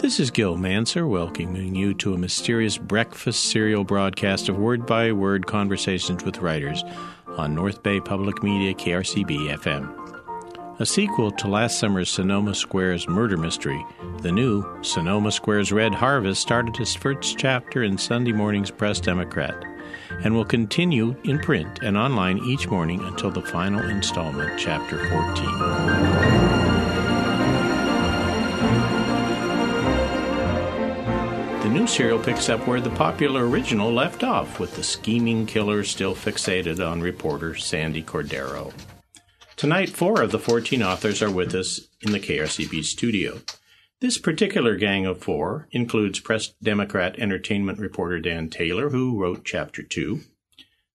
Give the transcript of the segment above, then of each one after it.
This is Gil Mansergh welcoming you to a mysterious breakfast serial broadcast of word by word conversations with writers on North Bay Public Media KRCB FM. A sequel to last summer's Sonoma Squares murder mystery, the new Sonoma Squares Red Harvest started its first chapter in Sunday morning's Press Democrat and will continue in print and online each morning until the final installment, Chapter 14. The new serial picks up where the popular original left off, with the scheming killer still fixated on reporter Sandy Cordero. Tonight, four of the 14 authors are with us in the KRCB studio. This particular gang of four includes Press Democrat entertainment reporter Dan Taylor, who wrote Chapter 2,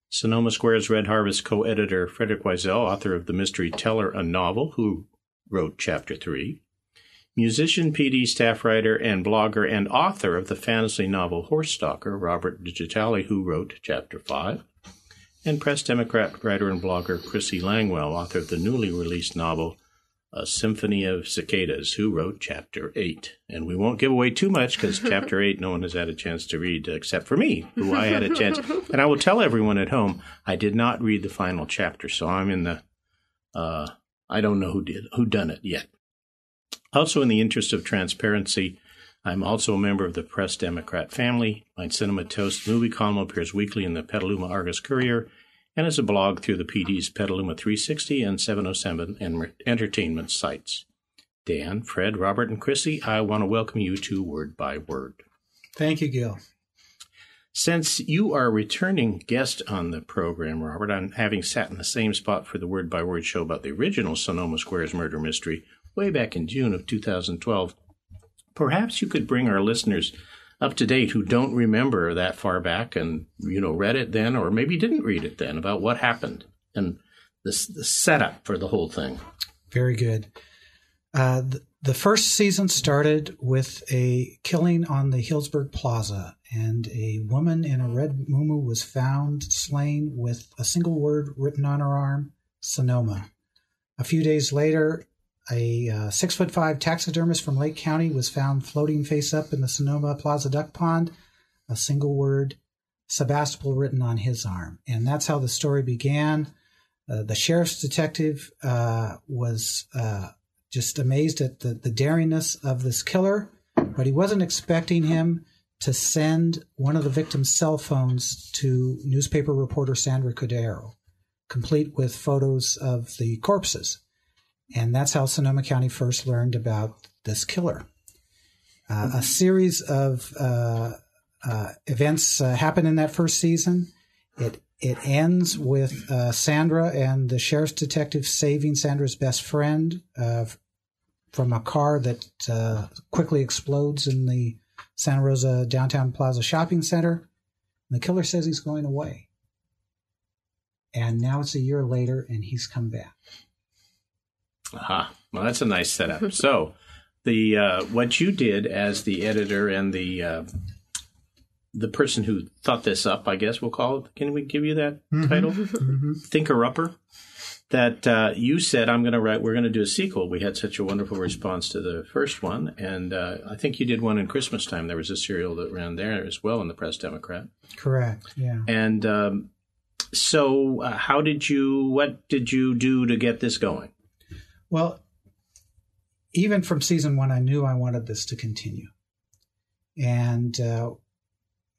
Sonoma Square's Red Harvest co editor Frederick Weisel, author of The Mystery Teller, a novel, who wrote Chapter 3, musician, PD staff writer, and blogger and author of the fantasy novel Horse-Stalker, Robert Digitale, who wrote Chapter 5, and Press Democrat writer and blogger Crissi Langwell, author of the newly released novel A Symphony of Cicadas, who wrote Chapter 8. And we won't give away too much because Chapter 8 no one has had a chance to read except for me, who I had a chance. and I will tell everyone at home I did not read the final chapter, so I'm in the. Uh, I don't know who did who done it yet. Also, in the interest of transparency, I'm also a member of the Press Democrat family. My Cinema Toast movie column appears weekly in the Petaluma Argus Courier and as a blog through the PD's Petaluma 360 and 707 and entertainment sites. Dan, Fred, Robert, and Crissi, I want to welcome you to Word by Word. Thank you, Gil. Since you are a returning guest on the program, Robert, I'm having sat in the same spot for the Word by Word show about the original Sonoma Squares murder mystery way back in June of 2012. Perhaps you could bring our listeners up to date who don't remember that far back and you know read it then or maybe didn't read it then about what happened and the, the setup for the whole thing. Very good. Uh, the, the first season started with a killing on the Healdsburg Plaza, and a woman in a red muumuu was found slain with a single word written on her arm, Sonoma. A few days later, a uh, six foot five taxidermist from Lake County was found floating face up in the Sonoma Plaza duck pond, a single word, Sebastopol written on his arm. And that's how the story began. Uh, the sheriff's detective uh, was uh, just amazed at the, the daringness of this killer, but he wasn't expecting him to send one of the victim's cell phones to newspaper reporter Sandra Cordero, complete with photos of the corpses. And that's how Sonoma County first learned about this killer. Uh, a series of uh, uh, events uh, happen in that first season. It it ends with uh, Sandra and the sheriff's detective saving Sandra's best friend uh, from a car that quickly explodes in the Santa Rosa Downtown Plaza Shopping Center. And the killer says he's going away. And now it's a year later, and he's come back. Aha. Well, that's a nice setup. so, the uh, what you did as the editor and the uh, the person who thought this up, I guess we'll call it. Can we give you that mm-hmm. title? Mm-hmm. Thinker upper. That uh, you said I'm going to write. We're going to do a sequel. We had such a wonderful response to the first one, and uh, I think you did one in Christmas time. There was a serial that ran there as well in the Press Democrat. Correct. Yeah. And um, so, uh, how did you? What did you do to get this going? Well, even from season one, I knew I wanted this to continue. And uh,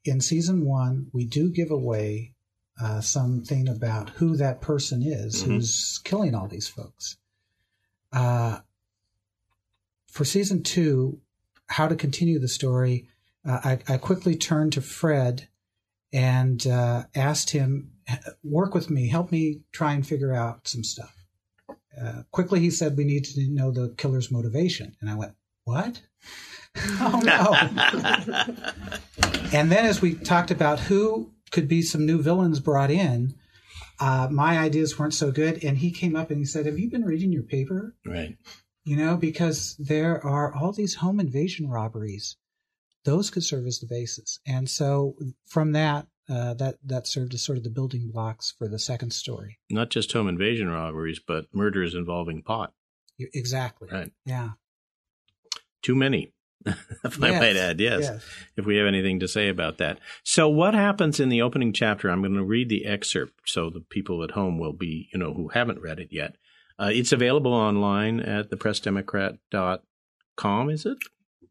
in season one, we do give away uh, something about who that person is mm-hmm. who's killing all these folks. Uh, for season two, how to continue the story, uh, I, I, quickly turned to Fred and uh, asked him, work with me, help me try and figure out some stuff. Uh, quickly he said we need to know the killer's motivation. And i went what? Oh no. And then as we talked about who could be some new villains brought in uh, my ideas weren't so good. And he came up and he said have you been reading your paper? Right. You know because there are all these home invasion robberies. Those could serve as the basis. And so from that uh, that that served as sort of the building blocks for the second story. Not just home invasion robberies, but murders involving pot. Exactly. Right. Yeah. Too many. if I might add, yes, yes. If we have anything to say about that. So, what happens in the opening chapter? I'm going to read the excerpt so the people at home will be, you know, who haven't read it yet. Uh, it's available online at thepressdemocrat.com, is it?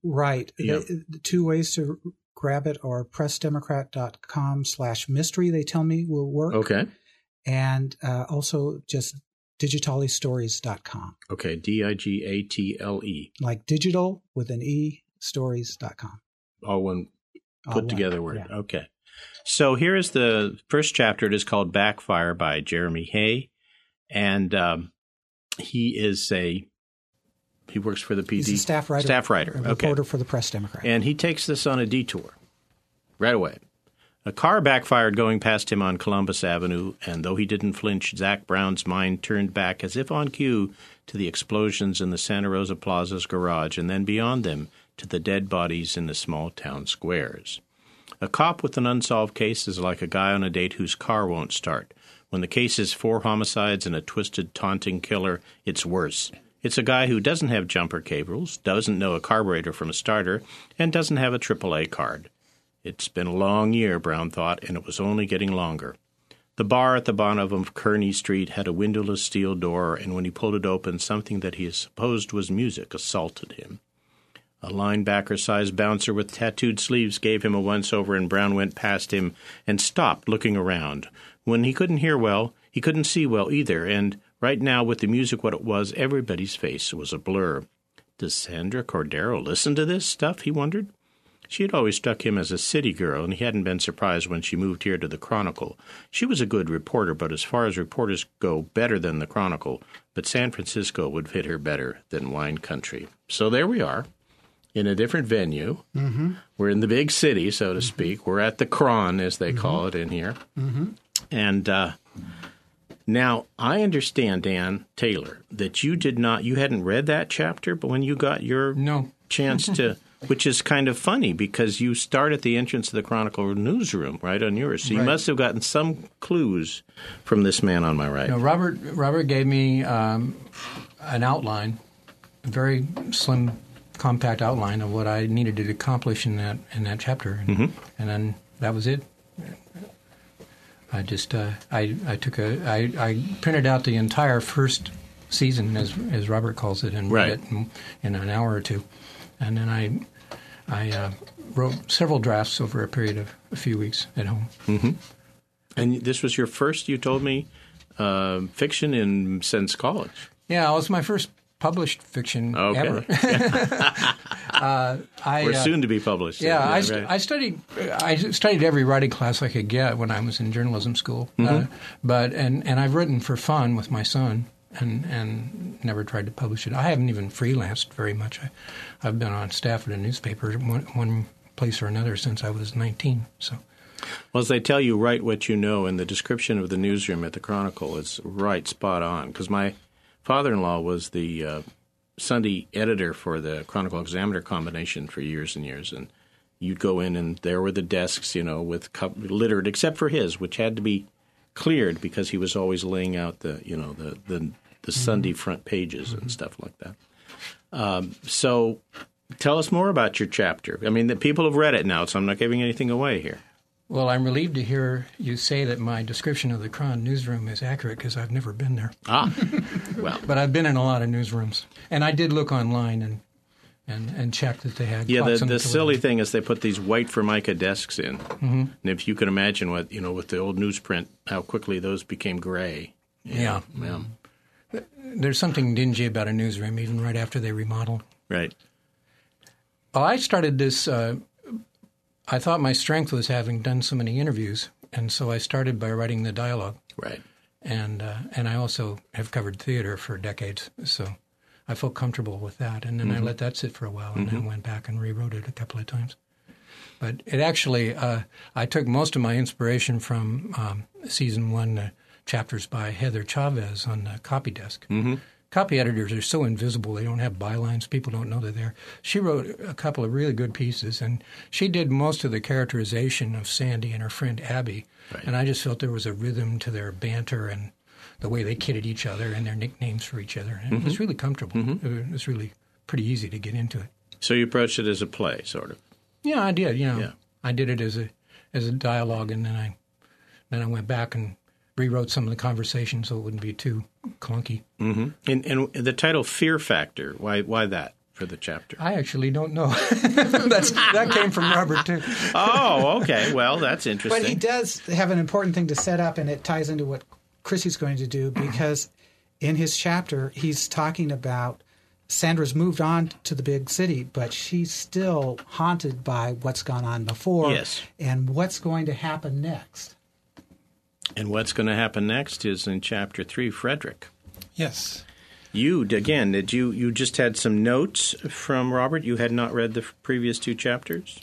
Right. Yeah. The, the two ways to grab it are pressdemocrat.com slash mystery, they tell me will work. Okay. And uh, also just digitalestories.com, Okay. D I G A T L E. like digital with an E, stories.com. All one All put one. together word. Yeah. Okay. So here is the first chapter. It is called Backfire by Jeremy Hay. And um, he is a, he works for the PD. He's a staff writer. Staff writer. a Okay. reporter for the Press Democrat. And he takes this on a detour right away. A car backfired going past him on Columbus Avenue, and though he didn't flinch, Zach Brown's mind turned back as if on cue to the explosions in the Santa Rosa Plaza's garage, and then beyond them to the dead bodies in the small town squares. A cop with an unsolved case is like a guy on a date whose car won't start. When the case is four homicides and a twisted, taunting killer, it's worse. It's a guy who doesn't have jumper cables, doesn't know a carburetor from a starter, and doesn't have a AAA card. It's been a long year, Brown thought, and it was only getting longer. The bar at the bottom of Kearny Street had a windowless steel door, and when he pulled it open, something that he supposed was music assaulted him. A linebacker sized bouncer with tattooed sleeves gave him a once over, and Brown went past him and stopped, looking around. When he couldn't hear well, he couldn't see well either, and right now, with the music what it was, everybody's face was a blur. Does Sandra Cordero listen to this stuff? he wondered. She had always struck him as a city girl, and he hadn't been surprised when she moved here to the Chronicle. She was a good reporter, but as far as reporters go, better than the Chronicle. But San Francisco would fit her better than wine country. So there we are, in a different venue. Mm-hmm. We're in the big city, so to speak. We're at the Cron, as they call it in here. Mm-hmm. And uh, now I understand, Dan Taylor, that you did not, you hadn't read that chapter, but when you got your No. chance to, which is kind of funny because you start at the entrance of the Chronicle newsroom, right on yours. So you Right. must have gotten some clues from this man on my right. No, Robert Robert gave me um, an outline, a very slim, compact outline of what I needed to accomplish in that in that chapter, and, Mm-hmm. and then that was it. I just uh, I I took a I, I printed out the entire first season as as Robert calls it and Right. read it in, in an hour or two, and then I I uh, wrote several drafts over a period of a few weeks at home. And this was your first, you told me, uh, fiction in since college. Yeah, it was my first published fiction Okay. ever. uh, I, Or uh, soon to be published. yeah, I, st- right. I studied I studied every writing class I could get when I was in journalism school. Uh, Mm-hmm. but and, and I've written for fun with my son and and never tried to publish it. I haven't even freelanced very much. I, I've been on staff at a newspaper one, one place or another since I was 19. So Well, as they tell you, write what you know, and the description of the newsroom at the Chronicle is right spot on. Because my father-in-law was the uh, Sunday editor for the Chronicle Examiner combination for years and years, and you'd go in, and there were the desks, you know, with cup, littered, except for his, which had to be cleared because he was always laying out the, you know, the the, the Sunday front pages and stuff like that. Um, so. Tell us more about your chapter. I mean, the people have read it now, so I'm not giving anything away here. Well, I'm relieved to hear you say that my description of the Cron newsroom is accurate because I've never been there. Ah, well, But I've been in a lot of newsrooms, and I did look online and and, and check that they had. yeah. The, the silly thing is they put these white formica desks in, mm-hmm. and if you can imagine what you know with the old newsprint, how quickly those became gray. Yeah. Yeah, there's something dingy about a newsroom, even right after they remodel. right. Well, I started this. Uh, I thought my strength was having done so many interviews, and so I started by writing the dialogue. Right. and uh, and I also have covered theater for decades, so I felt comfortable with that. And then I let that sit for a while, and then went back and rewrote it a couple of times. But it actually, uh, I took most of my inspiration from um, season one uh, chapters by Heather Chavez on the copy desk, copy editors are so invisible; they don't have bylines. People don't know they're there. She wrote a couple of really good pieces, and she did most of the characterization of Sandy and her friend Abby. Right. And I just felt there was a rhythm to their banter and the way they kidded each other and their nicknames for each other. And It was mm-hmm. really comfortable. Mm-hmm. It was really pretty easy to get into it. So you approached it as a play, sort of. Yeah, I did. You know, Yeah. I did it as a as a dialogue, and then I then I went back and rewrote some of the conversation so it wouldn't be too clunky. Mm-hmm. And, and the title "Fear Factor." Why? Why that for the chapter? I actually don't know. That's that came from Robert too. oh, okay. Well, that's interesting. But he does have an important thing to set up, and it ties into what Crissi's going to do because in his chapter, he's talking about Sandra's moved on to the big city, but she's still haunted by what's gone on before Yes. and what's going to happen next. And what's going to happen next is in chapter three. Frederick, Yes. you again. Did you? You just had some notes from Robert. You had not read the previous two chapters.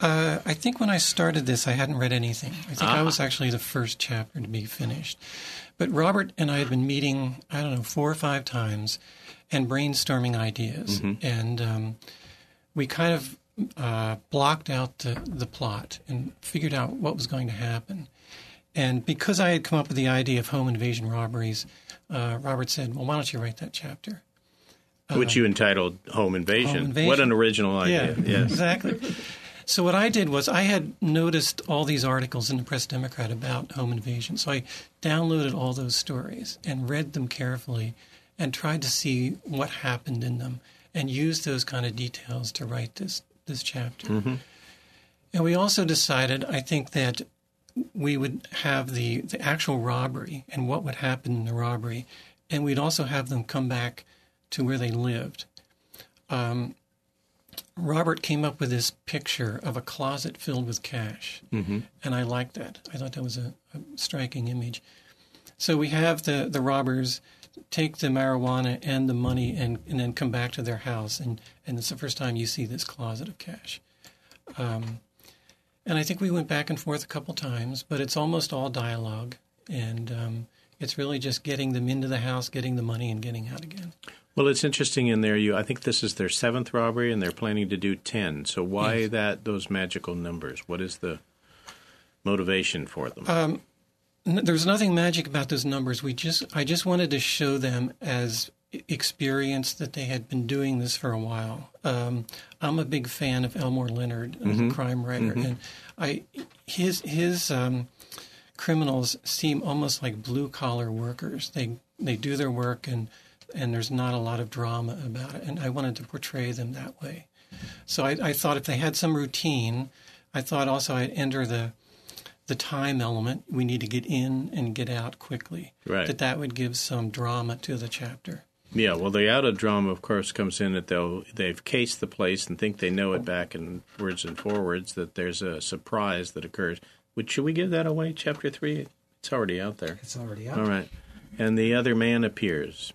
Uh, I think when I started this, I hadn't read anything. I think I Ah. was actually the first chapter to be finished. But Robert and I had been meeting, I don't know, four or five times and brainstorming ideas. And um, we kind of uh, blocked out the, the plot and figured out what was going to happen. And because I had come up with the idea of home invasion robberies, uh, Robert said, Well, why don't you write that chapter? which you entitled Home Invasion. Home Invasion. What an original idea. Yeah, Yes. exactly. So what I did was I had noticed all these articles in the Press Democrat about home invasion. So I downloaded all those stories and read them carefully and tried to see what happened in them and used those kind of details to write this this chapter. And we also decided, I think that we would have the, the actual robbery and what would happen in the robbery, and we'd also have them come back to where they lived. Um, Robert came up with this picture of a closet filled with cash, mm-hmm. and I liked that. I thought that was a, a striking image. So we have the, the robbers take the marijuana and the money and, and then come back to their house, and, and it's the first time you see this closet of cash. Um, and I think we went back and forth a couple times, but it's almost all dialogue, and um, it's really just getting them into the house, getting the money, and getting out again. Well, it's interesting in there. You, I think this is their seventh robbery, and they're planning to do ten. So why Yes. that those magical numbers? What is the motivation for them? Um, N- There's nothing magic about those numbers. We just I just wanted to show them as experience that they had been doing this for a while. Um, I'm a big fan of Elmore Leonard a crime writer, and I his his um, criminals seem almost like blue collar workers. They they do their work and and there's not a lot of drama about it. And I wanted to portray them that way. So I, I thought if they had some routine, I thought also I'd enter the the time element. We need to get in and get out quickly. Right. That that would give some drama to the chapter. Yeah. Well, the out of drama, of course, comes in that they'll they've cased the place and think they know it back and words and forwards. That there's a surprise that occurs. Which should we give that away? Chapter three. It's already out there. It's already out. All right. And the other man appears.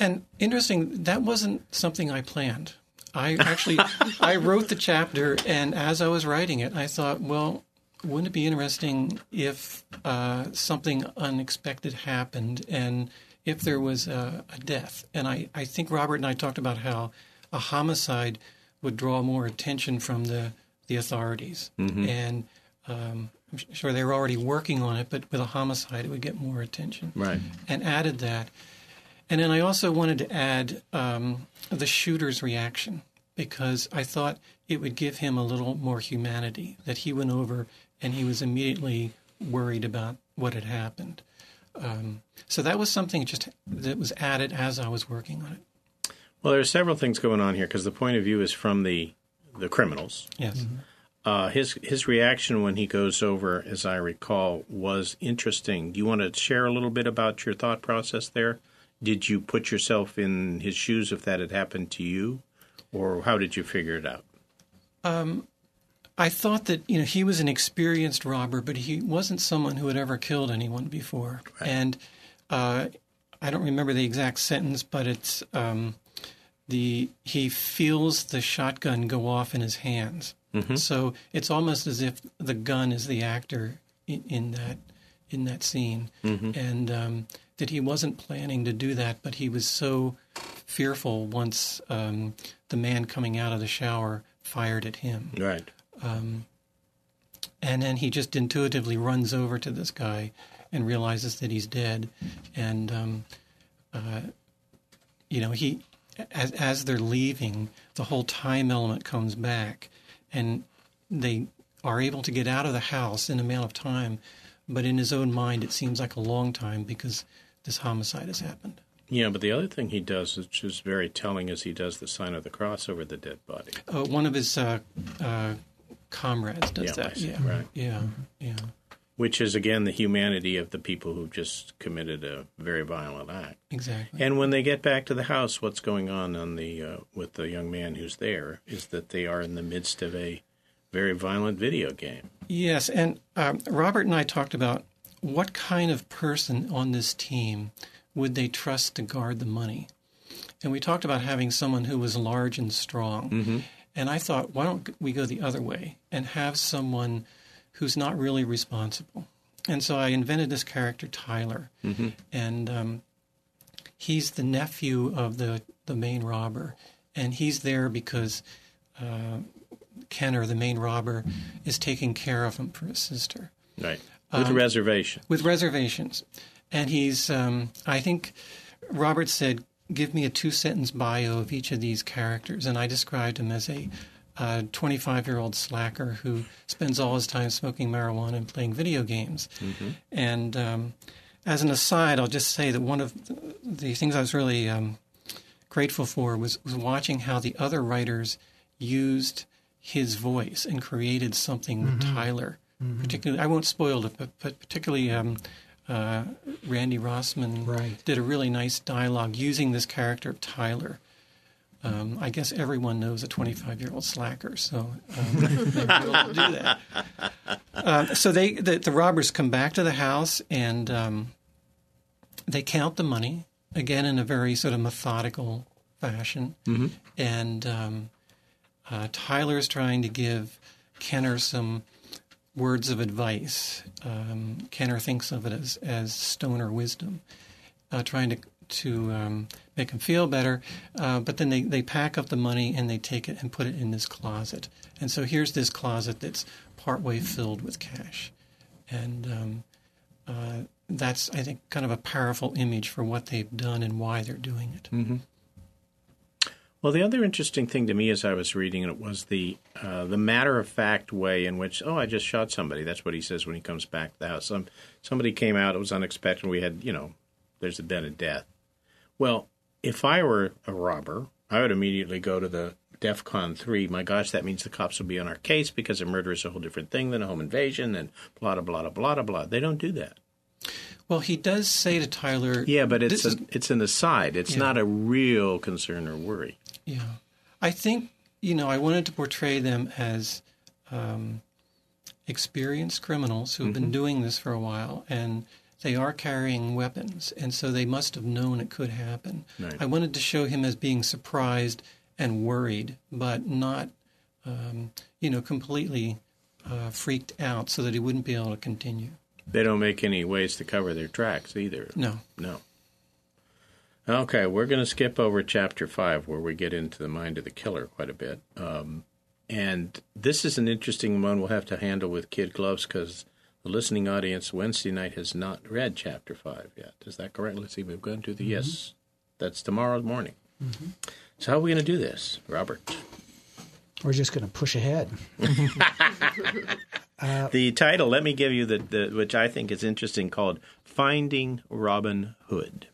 And interesting, that wasn't something I planned. I actually I wrote the chapter, and as I was writing it, I thought, well, wouldn't it be interesting if uh, something unexpected happened and if there was a, a death? And I, I think Robert and I talked about how a homicide would draw more attention from the the authorities, and um, I'm sure they were already working on it, but with a homicide, it would get more attention Right. and added that. And then I also wanted to add um, the shooter's reaction because I thought it would give him a little more humanity that he went over and he was immediately worried about what had happened. Um, so that was something just that was added as I was working on it. Well, there are several things going on here because the point of view is from the the criminals. Yes. Uh, his his reaction when he goes over, as I recall, was interesting. Do you want to share a little bit about your thought process there? Did you put yourself in his shoes if that had happened to you, or how did you figure it out? I thought that you know he was an experienced robber, but he wasn't someone who had ever killed anyone before. And uh, I don't remember the exact sentence, but it's um, the he feels the shotgun go off in his hands. So it's almost as if the gun is the actor in, in that in that scene. And um, that he wasn't planning to do that, but he was so fearful once um, the man coming out of the shower fired at him. Right. And then he just intuitively runs over to this guy and realizes that he's dead. And, um, uh, you know, he, as, as they're leaving, the whole time element comes back and they are able to get out of the house in a amount of time. But in his own mind, it seems like a long time because this homicide has happened. Yeah, but the other thing he does, which is very telling, is he does the sign of the cross over the dead body. Uh, one of his uh, uh, comrades does Yeah, that. Yeah, Right. Yeah, yeah. Which is again the humanity of the people who've just committed a very violent act. Exactly. And when they get back to the house, what's going on on the uh, with the young man who's there is that they are in the midst of a very violent video game. Yes, and um, Robert and I talked about what kind of person on this team would they trust to guard the money, and we talked about having someone who was large and strong. And I thought, why don't we go the other way and have someone who's not really responsible? And so I invented this character, Tyler, and um, he's the nephew of the the main robber, and he's there because uh, Kenner, the main robber, is taking care of him for his sister Right. With reservation. with reservations. And he's, um, I think, Robert said, give me a two sentence bio of each of these characters. And I described him as a 25 year old slacker who spends all his time smoking marijuana and playing video games. And um, as an aside, I'll just say that one of the things I was really um, grateful for was, was watching how the other writers used his voice and created something with Tyler. Particularly, I won't spoil it, but, but particularly um, uh, Randi Rossmann Right. did a really nice dialogue using this character of Tyler. Um, I guess everyone knows a 25 year old slacker, so um, they were able to do that. Uh, so they the, the robbers come back to the house and um, they count the money again in a very sort of methodical fashion, and um, uh, Tyler's trying to give Kenner some words of advice. Um, Kenner thinks of it as, as stoner wisdom, uh, trying to to um, make him feel better. Uh, but then they, they pack up the money and they take it and put it in this closet. And so here's this closet that's partway filled with cash. And um, uh, that's, I think, kind of a powerful image for what they've done and why they're doing it. Well, the other interesting thing to me as I was reading it was the uh, the matter of fact way in which, oh, I just shot somebody. That's what he says when he comes back to the house. Some somebody came out. It was unexpected. We had, you know, there's been a death. Well, if I were a robber, I would immediately go to the DEFCON three. My gosh, that means the cops will be on our case because a murder is a whole different thing than a home invasion and blah blah blah blah blah blah. They don't do that. Well, he does say to Tyler, Yeah, but it's a, is- it's an aside. It's Yeah. not a real concern or worry. Yeah, I think you know I wanted to portray them as um, experienced criminals who've been doing this for a while, and they are carrying weapons, and so they must have known it could happen. Right. I wanted to show him as being surprised and worried, but not, um, you know, completely uh, freaked out, so that he wouldn't be able to continue. They don't make any ways to cover their tracks either. No. No. Okay, we're going to skip over chapter five, where we get into the mind of the killer quite a bit. Um, and this is an interesting one we'll have to handle with kid gloves because the listening audience Wednesday night has not read chapter five yet. Is that correct? Let's see. We've gone to the yes. Mm-hmm. That's tomorrow morning. Mm-hmm. So how are we going to do this, Robert? We're just going to push ahead. Uh, the title, let me give you the, the which I think is interesting, called "Finding Robin Hood."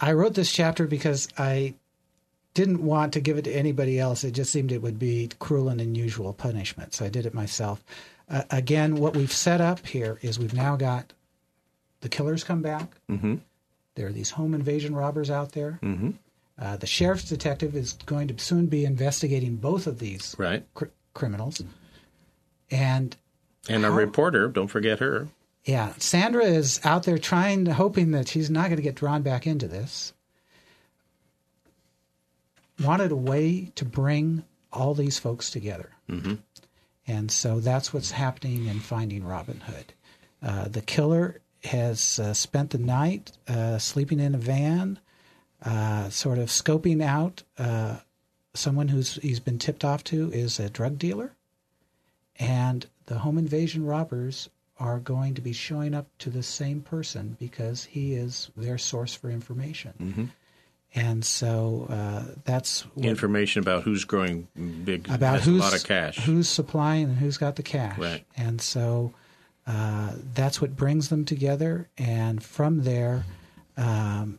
I wrote this chapter because I didn't want to give it to anybody else. It just seemed it would be cruel and unusual punishment, so I did it myself. Uh, again, what we've set up here is we've now got the killers come back. Mm-hmm. There are these home invasion robbers out there. Mm-hmm. Uh, the sheriff's detective is going to soon be investigating both of these Right. cr- criminals, and And a reporter, don't forget her. Yeah, Sandra is out there trying, hoping that she's not going to get drawn back into this. Wanted a way to bring all these folks together. Mm-hmm. And so that's what's happening in Finding Robin Hood. Uh, the killer has uh, spent the night uh, sleeping in a van, uh, sort of scoping out uh, someone who's he's been tipped off to is a drug dealer, and the home invasion robbers are going to be showing up to the same person because he is their source for information. Mm-hmm. And so uh, that's what, Information about who's growing big, about who's a lot of cash. who's supplying and who's got the cash. Right. And so uh, that's what brings them together. And from there, um,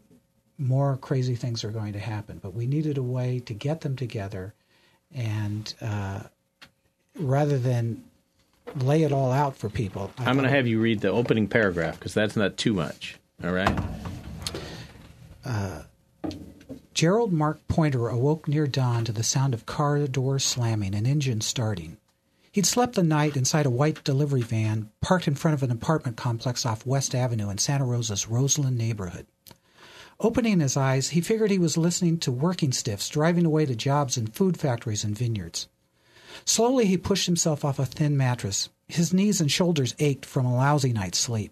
more crazy things are going to happen. But we needed a way to get them together, and uh, rather than lay it all out for people, I I'm going to have you read the opening paragraph because that's not too much. All right. Uh, Gerald Mark Pointer awoke near dawn to the sound of car doors slamming and engines starting. He'd slept the night inside a white delivery van parked in front of an apartment complex off West Avenue in Santa Rosa's Roseland neighborhood. Opening his eyes, he figured he was listening to working stiffs driving away to jobs in food factories and vineyards. Slowly, he pushed himself off a thin mattress. His knees and shoulders ached from a lousy night's sleep.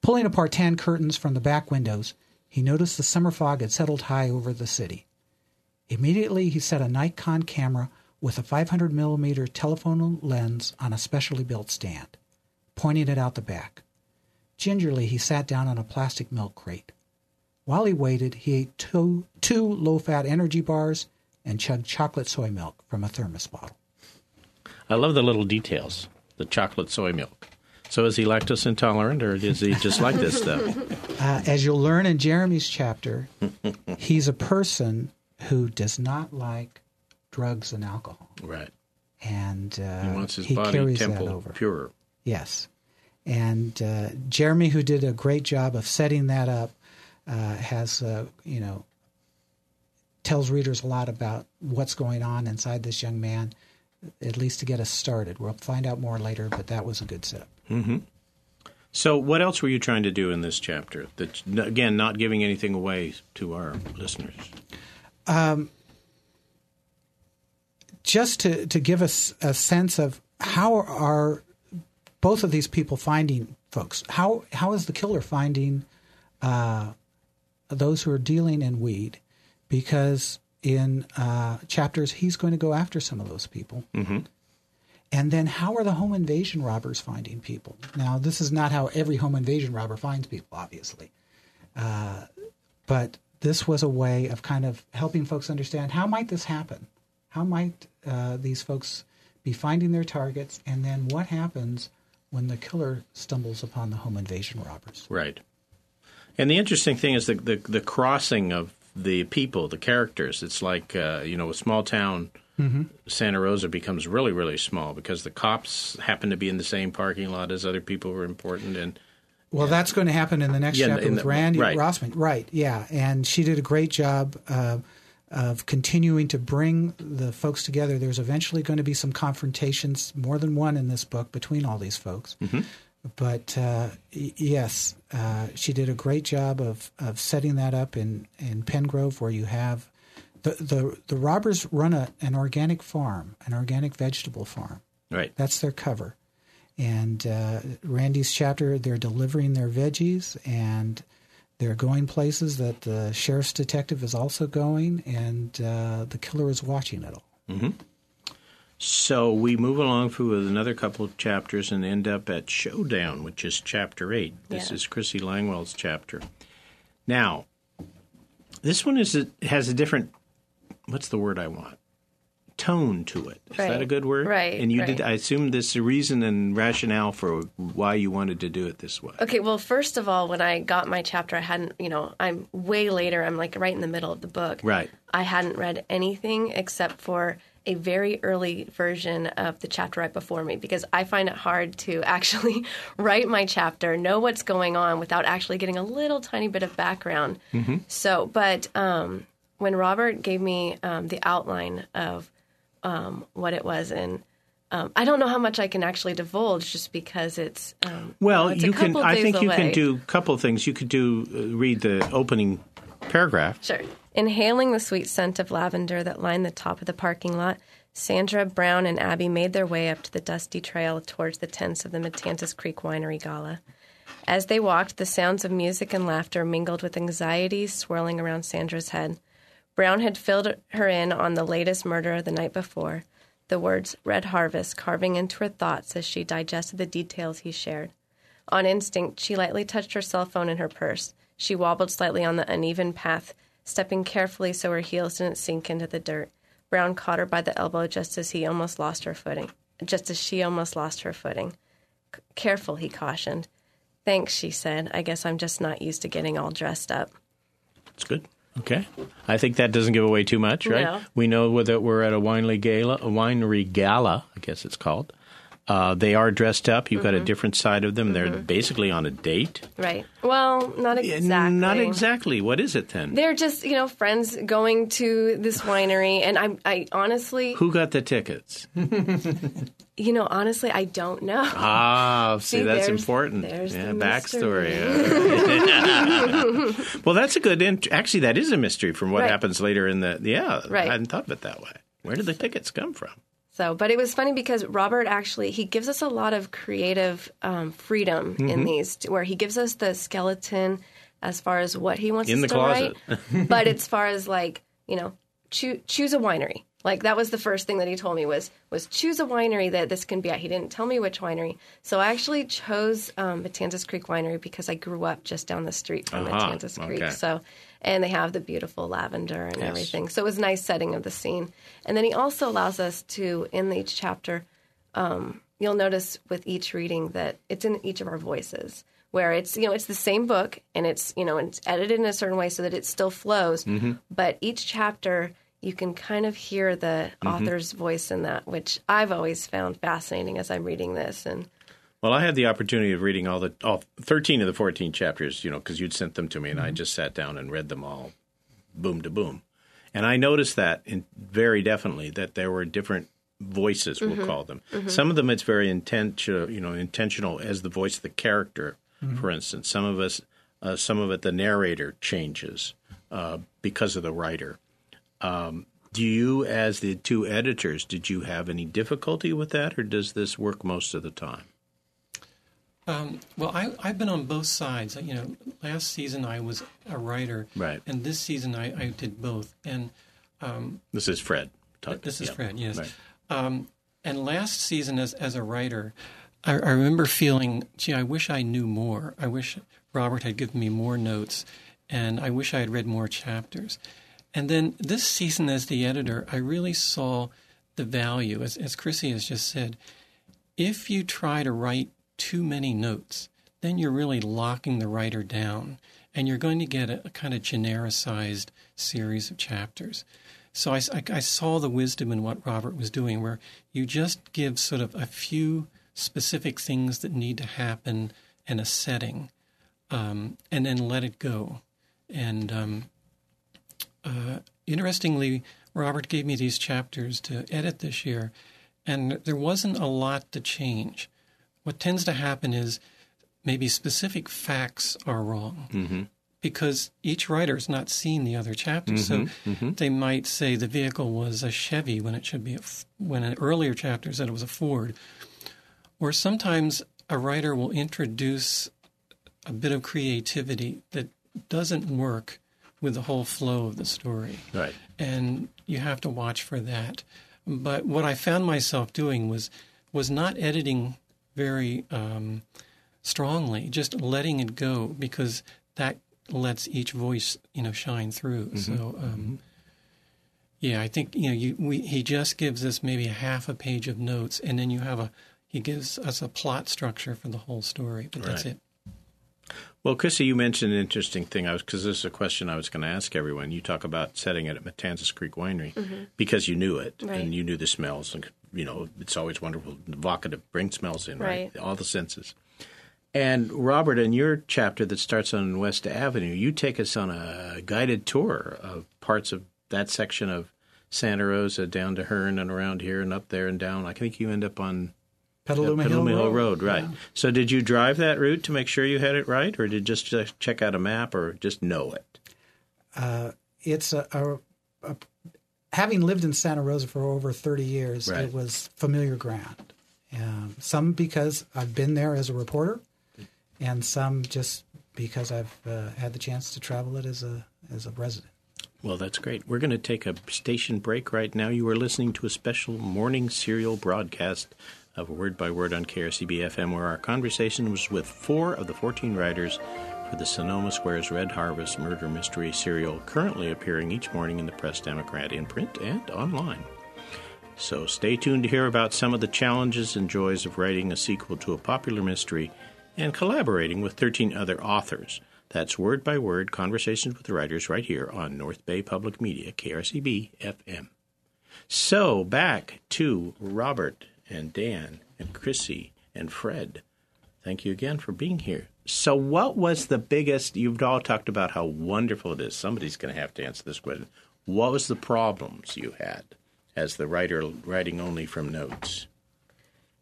Pulling apart tan curtains from the back windows, he noticed the summer fog had settled high over the city. Immediately, he set a Nikon camera with a 500 millimeter telephone lens on a specially built stand, pointing it out the back. Gingerly, he sat down on a plastic milk crate. While he waited, he ate two, two low fat energy bars and chugged chocolate soy milk from a thermos bottle. I love the little details. The chocolate soy milk. So is he lactose intolerant, or is he just like this stuff? Uh, as you'll learn in Jeremy's chapter, he's a person who does not like drugs and alcohol, Right. and uh, He wants his he body carries temple pure. Yes, and uh, Jeremy, who did a great job of setting that up, uh, has uh, you know tells readers a lot about what's going on inside this young man, at least to get us started. We'll find out more later, but that was a good setup. So, what else were you trying to do in this chapter? That again, not giving anything away to our listeners. just to, to give us a sense of how are both of these people finding folks? How how is the killer finding uh, those who are dealing in weed? Because in uh, chapters, he's going to go after some of those people. Mm-hmm. And then, how are the home invasion robbers finding people? Now, this is not how every home invasion robber finds people, obviously but this was a way of kind of helping folks understand how might this happen how might uh, these folks be finding their targets and then what happens when the killer stumbles upon the home invasion robbers Right. And the interesting thing is the the, the crossing of the people, the characters. It's like uh, you know, a small town. Santa Rosa becomes really, really small because the cops happen to be in the same parking lot as other people who are important, and well that's going to happen in the next Yeah, chapter with the- randi right. rossmann right yeah and she did a great job uh, of continuing to bring the folks together there's eventually going to be some confrontations more than one in this book between all these folks but uh, yes, uh, she did a great job of, of setting that up in, in Penngrove, where you have the the, the robbers run a, an organic farm, an organic vegetable farm. right. That's their cover. And uh, Randi's chapter, they're delivering their veggies and they're going places that the sheriff's detective is also going, and uh, the killer is watching it all. So we move along through with another couple of chapters and end up at Showdown, which is chapter eight. This Yeah. is Crissi Langwell's chapter. Now, this one is a, has a different. What's the word I want? Tone to it. Is that a good word? Right, And you did. I assume there's a reason and rationale for why you wanted to do it this way. Okay, well, first of all, when I got my chapter, I hadn't, you know, I'm way later. I'm like right in the middle of the book. Right. I hadn't read anything except for a very early version of the chapter right before me because I find it hard to actually write my chapter, know what's going on without actually getting a little tiny bit of background. So, but um, when Robert gave me um, the outline of um, what it was, and um, I don't know how much I can actually divulge just because it's um, Well, it's you can. I think you can do a couple of things. You could do uh, read the opening paragraph. Sure. Inhaling the sweet scent of lavender that lined the top of the parking lot, Sandra, Brown, and Abby made their way up to the dusty trail towards the tents of the Matanzas Creek Winery Gala. As they walked, the sounds of music and laughter mingled with anxiety swirling around Sandra's head. Brown had filled her in on the latest murder the night before, the words Red Harvest carving into her thoughts as she digested the details he shared. On instinct, she lightly touched her cell phone in her purse. She wobbled slightly on the uneven path, stepping carefully so her heels didn't sink into the dirt. Brown caught her by the elbow just as he almost lost her footing, just as she almost lost her footing. Careful, he cautioned. Thanks, she said. I guess I'm just not used to getting all dressed up. It's good. Okay. I think that doesn't give away too much, right? No. We know that we're at a winery gala, a winery gala, I guess it's called. Uh, they are dressed up. You've got a different side of them. They're basically on a date. Right. Well, not exactly. Not exactly. What is it then? They're just, you know, friends going to this winery, and I, I honestly, Who got the tickets? you know, honestly, I don't know. Ah, see, See, that's there's- important. there's yeah, the backstory. well, that's a good. Int- Actually, that is a mystery from what Right. happens later in the. Yeah, Right. I hadn't thought of it that way. Where did the tickets come from? So, but it was funny because Robert actually he gives us a lot of creative um, freedom Mm-hmm. in these, where he gives us the skeleton as far as what he wants In us the to closet. write, but as far as like you know, choo- choose a winery. Like that was the first thing that he told me was was choose a winery that this can be at. He didn't tell me which winery, so I actually chose um, Matanzas Creek Winery because I grew up just down the street from Aha, Matanzas Creek. okay. So, and they have the beautiful lavender and Yes. everything. So it was a nice setting of the scene. And then he also allows us to, in each chapter, um, you'll notice with each reading that it's in each of our voices. Where it's you know it's the same book and it's you know it's edited in a certain way so that it still flows, but each chapter you can kind of hear the author's voice in that, which I've always found fascinating as I'm reading this. And Well, I had the opportunity of reading all the all 13 of the 14 chapters, you know, because you'd sent them to me, and I just sat down and read them all, boom to boom. And I noticed that in, very definitely that there were different voices, we'll call them. Some of them it's very intentional, you know, intentional as the voice of the character, for instance. Some of us, uh, some of it, the narrator changes uh, because of the writer. Um, do you, as the two editors, did you have any difficulty with that, or does this work most of the time? Um, well, I, I've been on both sides. You know, last season I was a writer, Right. and this season I, I did both. And This is Fred. talking. this is Yeah. Fred, yes. Right. Um, and last season, as as a writer, I, I remember feeling, gee, I wish I knew more. I wish Robert had given me more notes, and I wish I had read more chapters. And then this season, as the editor, I really saw the value, as as Crissi has just said. If you try to write too many notes, then you're really locking the writer down, and you're going to get a, a kind of genericized series of chapters. So I, I- I saw the wisdom in what Robert was doing, where you just give sort of a few specific things that need to happen in a setting, um, and then let it go. And um, uh, interestingly, Robert gave me these chapters to edit this year, and there wasn't a lot to change. What tends to happen is maybe specific facts are wrong mm-hmm. because each writer's not seen the other chapters. so mm-hmm. Mm-hmm. they might say the vehicle was a Chevy when it should be a, when an earlier chapter said it was a Ford. Or sometimes a writer will introduce a bit of creativity that doesn't work with the whole flow of the story Right. and you have to watch for that. But what I found myself doing was was not editing very um, strongly, just letting it go because that lets each voice you know shine through. So. Um, Yeah, I think you know you, we, he just gives us maybe a half a page of notes, and then you have a he gives us a plot structure for the whole story. But that's it. Well, Crissi, you mentioned an interesting thing. I was because this is a question I was going to ask everyone. You talk about setting it at Matanzas Creek Winery because you knew it Right. and you knew the smells, and you know it's always wonderful evocative, to bring smells in, right? Right. All the senses. And Robert, in your chapter that starts on West Avenue, you take us on a guided tour of parts of that section of Santa Rosa down to Hearn and around here and up there and down. I think you end up on Petaluma, Petaluma Hill, Petaluma Road. right. So did you drive that route to make sure you had it right, or did you just uh, check out a map, or just know it? It's a, a, a having lived in Santa Rosa for over 30 years, Right. it was familiar ground. Um, some because I've been there as a reporter, and some just because I've uh, had the chance to travel it as a as a resident. Well, that's great. We're going to take a station break right now. You are listening to a special morning serial broadcast of Word by Word on KRCB FM, where our conversation was with four of the 14 writers for the Sonoma Squares Red Harvest Murder Mystery serial, currently appearing each morning in the Press Democrat in print and online. So stay tuned to hear about some of the challenges and joys of writing a sequel to a popular mystery and collaborating with 13 other authors. That's word by word conversations with the writers right here on North Bay Public Media, KRCB FM. So back to Robert and Dan and Crissi and Fred. Thank you again for being here. So, what was the biggest? You've all talked about how wonderful it is. Somebody's going to have to answer this question. What was the problems you had as the writer writing only from notes?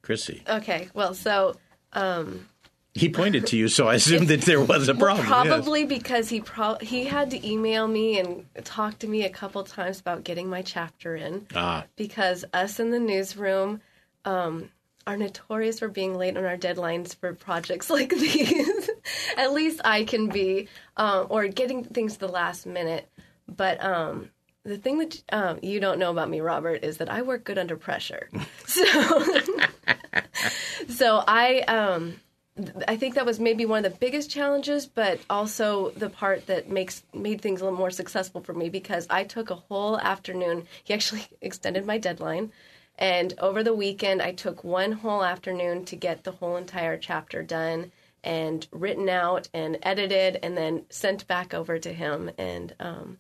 Crissi. Okay, well, so um, He pointed to you, so I assumed that there was a Well, problem. yes. probably because he pro- he had to email me and talk to me a couple times about getting my chapter in. Ah, Because us in the newsroom um, are notorious for being late on our deadlines for projects like these. At least I can be, um, or getting things to the last minute. But um, the thing that um, you don't know about me, Robert, is that I work good under pressure. So, so I. Um, I think that was maybe one of the biggest challenges, but also the part that makes made things a little more successful for me because I took a whole afternoon. He actually extended my deadline, and over the weekend I took one whole afternoon to get the whole entire chapter done and written out and edited and then sent back over to him. And um,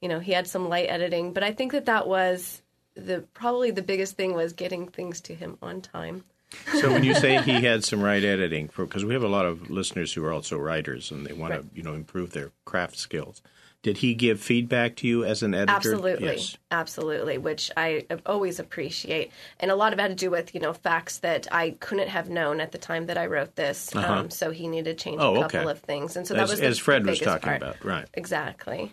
you know, he had some light editing, but I think that that was the probably the biggest thing was getting things to him on time. so when you say he had some right editing, because we have a lot of listeners who are also writers and they want Right. to, you know, improve their craft skills. Did he give feedback to you as an editor? Absolutely, Yes. absolutely, which I always appreciate, and a lot of it had to do with you know facts that I couldn't have known at the time that I wrote this. Um, so he needed to change Uh-huh. Oh, a couple okay. of things, and so that As, was the, as Fred was talking part. about, right? Exactly.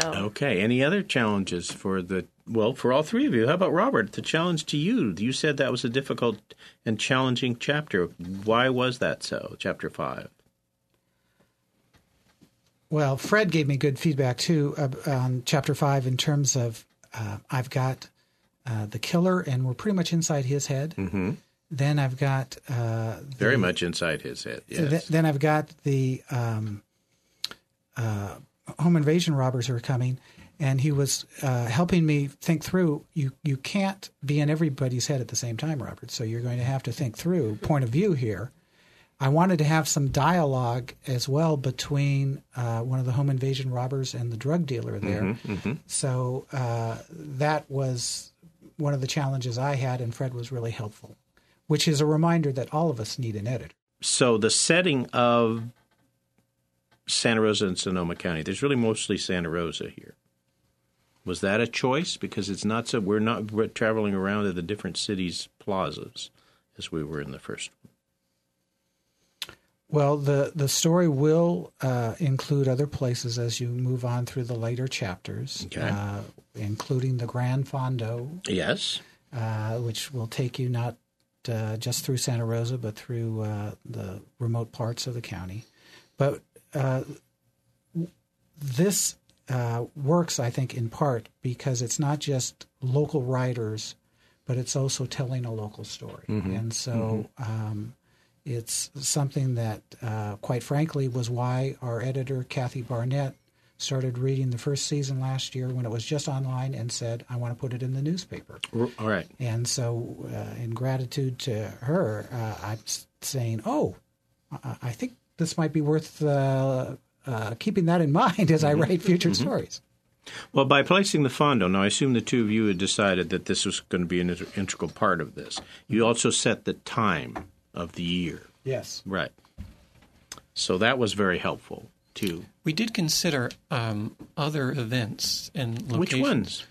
So Okay. Any other challenges for the well for all three of you? How about Robert? The challenge to you. You said that was a difficult and challenging chapter. Why was that so? Chapter five. Well, Fred gave me good feedback too uh, on chapter five in terms of uh, I've got uh, the killer and we're pretty much inside his head. Mm-hmm. Then I've got uh, Very much inside his head. Yes. th- then I've got the um, uh, home invasion robbers who are coming, and he was uh, helping me think through. You you can't be in everybody's head at the same time, Robert. So you're going to have to think through point of view here. I wanted to have some dialogue as well between uh, one of the home invasion robbers and the drug dealer there. So uh, that was one of the challenges I had, and Fred was really helpful, which is a reminder that all of us need an editor. so the setting of Santa Rosa and Sonoma County, there's really mostly Santa Rosa here. Was that a choice? Because it's not so we're not we're traveling around to the different cities' plazas as we were in the first. Well, the, the story will uh, include other places as you move on through the later chapters, Okay. uh, including the Grand Fondo, Yes. uh, which will take you not uh, just through Santa Rosa, but through uh, the remote parts of the county. But uh, this uh, works, I think, in part because it's not just local writers, but it's also telling a local story. And so um, it's something that, uh, quite frankly, was why our editor, Kathy Barnett, started reading the first season last year when it was just online and said, I want to put it in the newspaper. All right. And so, uh, in gratitude to her, uh, I'm saying, "Oh, I think this might be worth uh, uh, keeping that in mind as I write future stories." Well, by placing the fondo, now I assume the two of you had decided that this was going to be an integral part of this. You also set the time of the year. Yes. Right. So that was very helpful too. We did consider um, other events and locations. Which ones?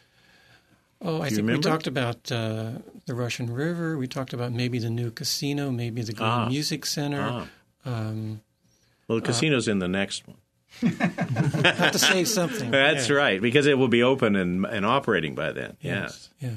Oh, I think we talked about uh, the Russian River. We talked about maybe the new casino, maybe the Green Ah. Music Center. Ah. Um, Well, the casino's in the next one. have to say something. That's Yeah. right, because it will be open and, and operating by then. Yes. Yeah.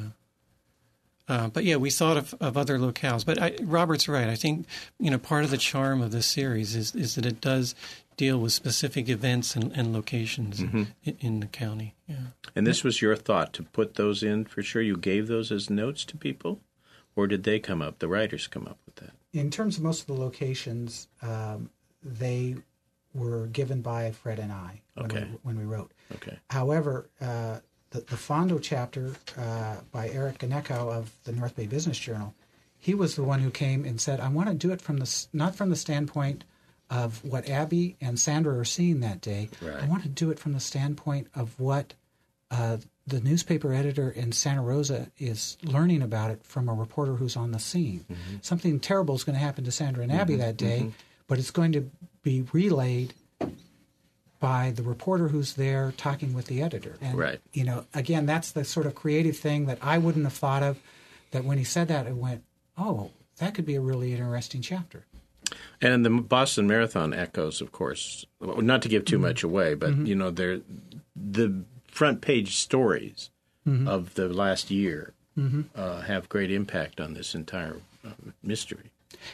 Uh, but yeah, we thought of, of other locales. But I, Robert's right. I think you know part of the charm of this series is is that it does deal with specific events and, and locations in, in the county. Yeah. And this was your thought to put those in for sure? You gave those as notes to people? Or did they come up, the writers come up with that? In terms of most of the locations, um, they were given by Fred and I when, Okay. we, when we wrote. Okay. However, uh, the, the Fondo chapter uh, by Eric Gneckow of the North Bay Business Journal, he was the one who came and said, "I want to do it from the not from the standpoint of what Abby and Sandra are seeing that day. I want to do it from the standpoint of what uh, the newspaper editor in Santa Rosa is learning about it from a reporter who's on the scene. Something terrible is going to happen to Sandra and Abby that day, but it's going to be relayed by the reporter who's there talking with the editor. And, Right. You know, again, that's the sort of creative thing that I wouldn't have thought of. That when he said that, it went, oh, that could be a really interesting chapter. And the Boston Marathon echoes, of course, not to give too much away, but you know, they're the front page stories of the last year uh, have great impact on this entire uh, mystery.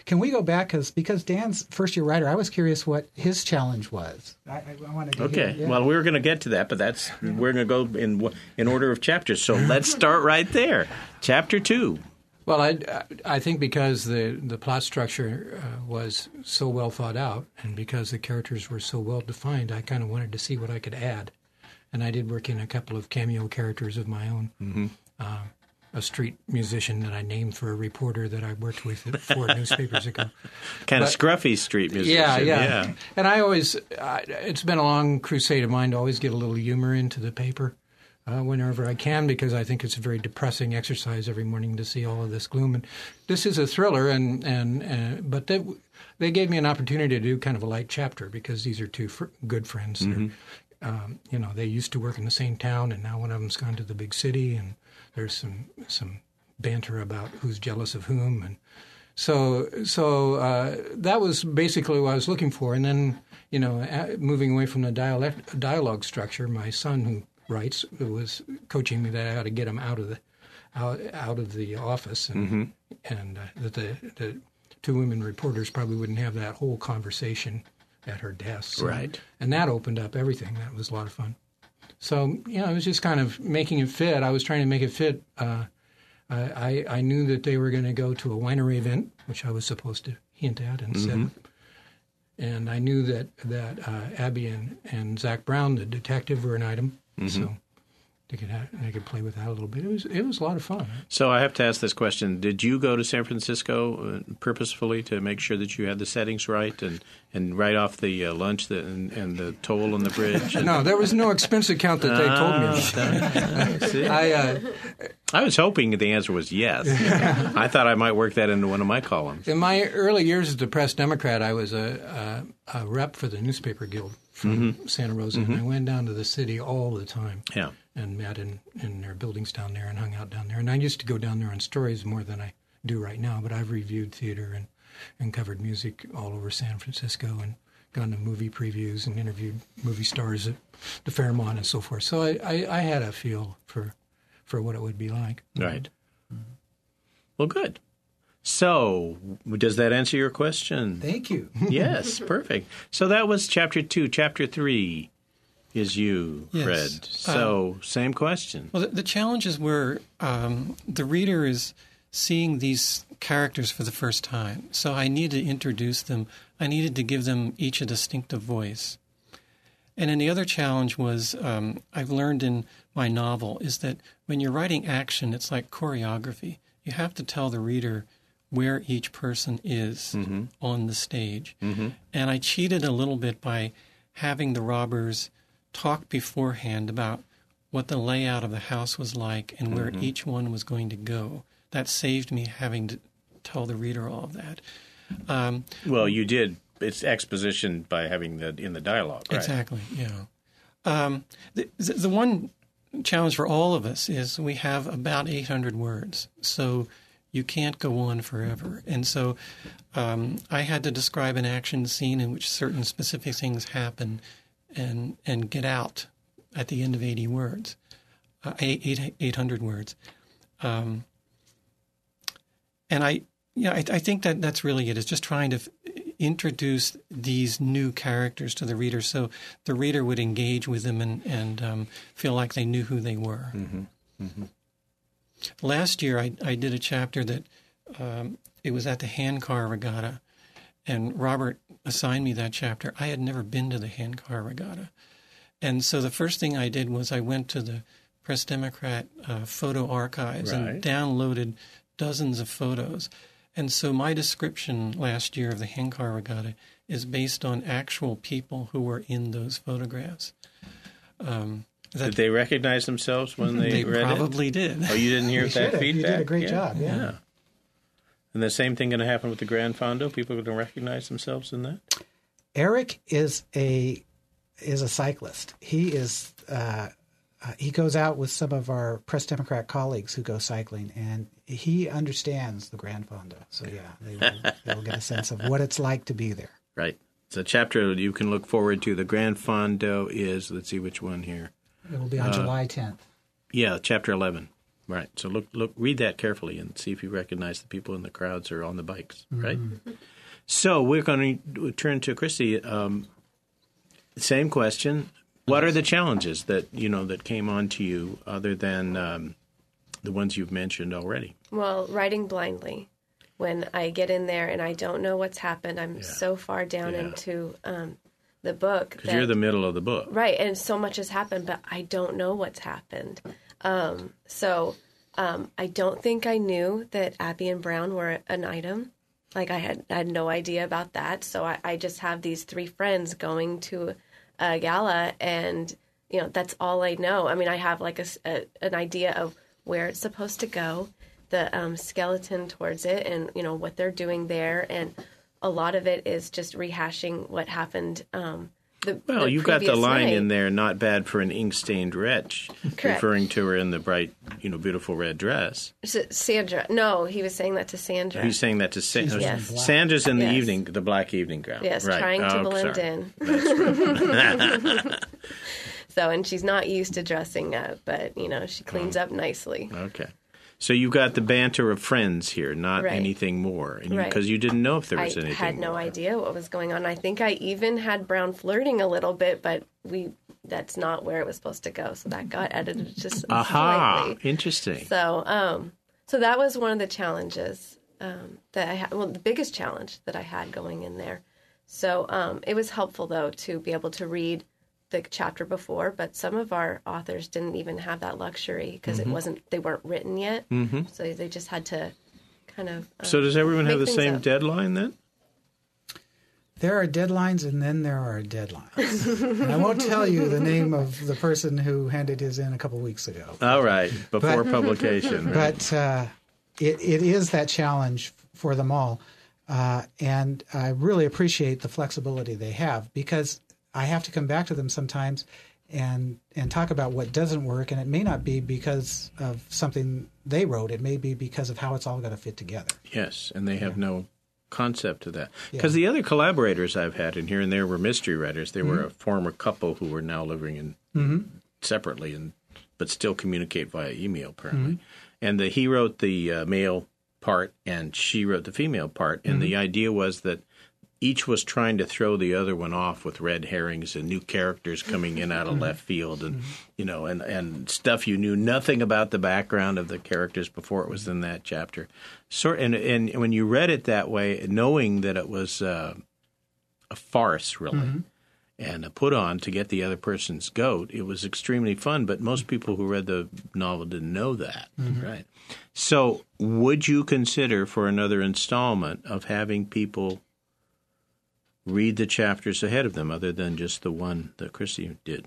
Can we go back because because Dan's first year writer, I was curious what his challenge was. I, I, I wanted to Okay, hear, yeah. well, we're going to get to that, but that's we're going to go in in order of chapters. So let's start right there. Chapter two. Well, I, I think because the, the plot structure uh, was so well thought out and because the characters were so well defined, I kind of wanted to see what I could add. And I did work in a couple of cameo characters of my own. Mm-hmm. Uh, a street musician that I named for a reporter that I worked with at four newspapers ago. Kind of scruffy street musician. Yeah, yeah, And I always, uh, it's been a long crusade of mine to always get a little humor into the paper uh, whenever I can because I think it's a very depressing exercise every morning to see all of this gloom. And this is a thriller, and and uh, but they they gave me an opportunity to do kind of a light chapter because these are two fr- good friends. They're, Um, you know, they used to work in the same town, and now one of them's gone to the big city, and there's some some banter about who's jealous of whom, and so so uh, that was basically what I was looking for. And then you know, moving away from the dialect dialogue structure, my son who writes was coaching me that I ought to get him out of the out, out of the office, and and uh, that the the two women reporters probably wouldn't have that whole conversation at her desk. Right. And that opened up everything. That was a lot of fun. So you know, it was just kind of making it fit. I was trying to make it fit. Uh, I, I I knew that they were going to go to a winery event, which I was supposed to hint at and said. And I knew that that uh, Abby and, and Zach Brown, the detective, were an item, so they could have, they could play with that a little bit. It was it was a lot of fun. So I have to ask this question: Did you go to San Francisco uh, purposefully to make sure that you had the settings right and, and write off the uh, lunch that, and, and the toll on the bridge? And- No, there was no expense account that they told me? I uh, I was hoping the answer was yes. I thought I might work that into one of my columns. In my early years as a press Democrat, I was a, a, a rep for the newspaper guild from Santa Rosa, and I went down to the city all the time Yeah. And met in, in their buildings down there and hung out down there. And I used to go down there on stories more than I do right now, but I've reviewed theater and, and covered music all over San Francisco and gone to movie previews and interviewed movie stars at the Fairmont and so forth. So I, I, I had a feel for for what it would be like. Right. Well, good. So, does that answer your question? Thank you. yes, perfect. So that was chapter two. Chapter three is you, Yes. Fred. So, same question. Well, the, the is where um, the reader is seeing these characters for the first time. So I needed to introduce them. I needed to give them each a distinctive voice. And then the other challenge was um, I've learned in my novel is that when you're writing action, it's like choreography. You have to tell the reader where each person is on the stage. And I cheated a little bit by having the robbers talk beforehand about what the layout of the house was like and where each one was going to go. That saved me having to tell the reader all of that. Um, Well, you did. It's exposition by having the in the dialogue, right? Exactly. Yeah. Um, the, the the one challenge for all of us is we have about 800 words, so you can't go on forever. And so um, I had to describe an action scene in which certain specific things happen, and and get out at the end of 80 words, uh, eight, eight, 800 words. Um, and I, yeah, I, I think that that's really it. Is just trying to f- introduce these new characters to the reader, so the reader would engage with them and and um, feel like they knew who they were. Last year, I I did a chapter that um, it was at the handcar regatta, and Robert assigned me that chapter. I had never been to the handcar regatta, and so the first thing I did was I went to the Press Democrat uh, photo archives Right. and downloaded dozens of photos. And so my description last year of the handcar regatta is based on actual people who were in those photographs. Um, that Did they recognize themselves when they, they read it? probably did. Oh, you didn't hear that should've. You did a great job, yeah. And the same thing going to happen with the Grand Fondo? People are going to recognize themselves in that? Eric is a is a cyclist. He is uh, uh, he goes out with some of our Press Democrat colleagues who go cycling, and he understands the Grand Fondo. So yeah, they will, they will get a sense of what it's like to be there. Right. It's a chapter you can look forward to. The Grand Fondo is, let's see which one here. It will be on July 10th. Yeah, chapter 11. Right. So look, look, read that carefully and see if you recognize the people in the crowds or on the bikes. Right. So we're going to turn to Christy. Um, same question. What are the challenges that you know that came on to you, other than um, the ones you've mentioned already? Well, writing blindly. When I get in there and I don't know what's happened, I'm so far down Yeah. into um, the book Because you're the middle of the book. right, and so much has happened, but I don't know what's happened. Um, so um, I don't think I knew that Abby and Brown were an item. Like I had I had no idea about that. So I, I just have these three friends going to a gala, and you know that's all I know. I mean, I have like a, a- an idea of where it's supposed to go, the um, skeleton towards it, and you know what they're doing there, and a lot of it is just rehashing what happened. Um, the, Well, the you got the line night. in there, not bad for an ink stained wretch, Correct. referring to her in the bright, you know, beautiful red dress. S- Sandra. No, he was saying that to Sandra. He's saying that to Sandra. Yes. Sandra's in the Yes. evening, the black evening gown. yes, right. trying to Oh, blend sorry. in. Right. So, and she's not used to dressing up, but you know, she cleans Oh. up nicely. Okay. So you got the banter of friends here, not Right. anything more, because Right. you, didn't know if there I was anything. I had no more. idea what was going on. I think I even had Brown flirting a little bit, but we that's not where it was supposed to go. So that got edited just Aha! slightly. Interesting. So, um, so that was one of the challenges um, that I had. Well, the biggest challenge that I had going in there. So um, it was helpful though to be able to read the chapter before, but some of our authors didn't even have that luxury because Mm-hmm. it wasn't they weren't written yet. Mm-hmm. So they just had to kind of. Um, So does everyone have the same up. deadline then? There are deadlines, and then there are deadlines. and I won't tell you the name of the person who handed his in a couple weeks ago. All right, before But- publication. right? but uh, it, it is that challenge for them all. Uh, and I really appreciate the flexibility they have because I have to come back to them sometimes and and talk about what doesn't work, and it may not be because of something they wrote. It may be because of how it's all going to fit together. Yes, and they have no concept of that. Because the other collaborators I've had in here and there were mystery writers. They Mm-hmm. were a former couple who were now living in separately and but still communicate via email apparently. Mm-hmm. And the, he wrote the uh, male part and she wrote the female part. And Mm-hmm. the idea was that each was trying to throw the other one off with red herrings and new characters coming in out of Mm-hmm. left field and you know and and stuff you knew nothing about the background of the characters before it was in that chapter. Sort and and when you read it that way knowing that it was uh, a farce really and a put on to get the other person's goat it was extremely fun but most people who read the novel didn't know that right? So would you consider for another installment of having people read the chapters ahead of them other than just the one that Crissi did.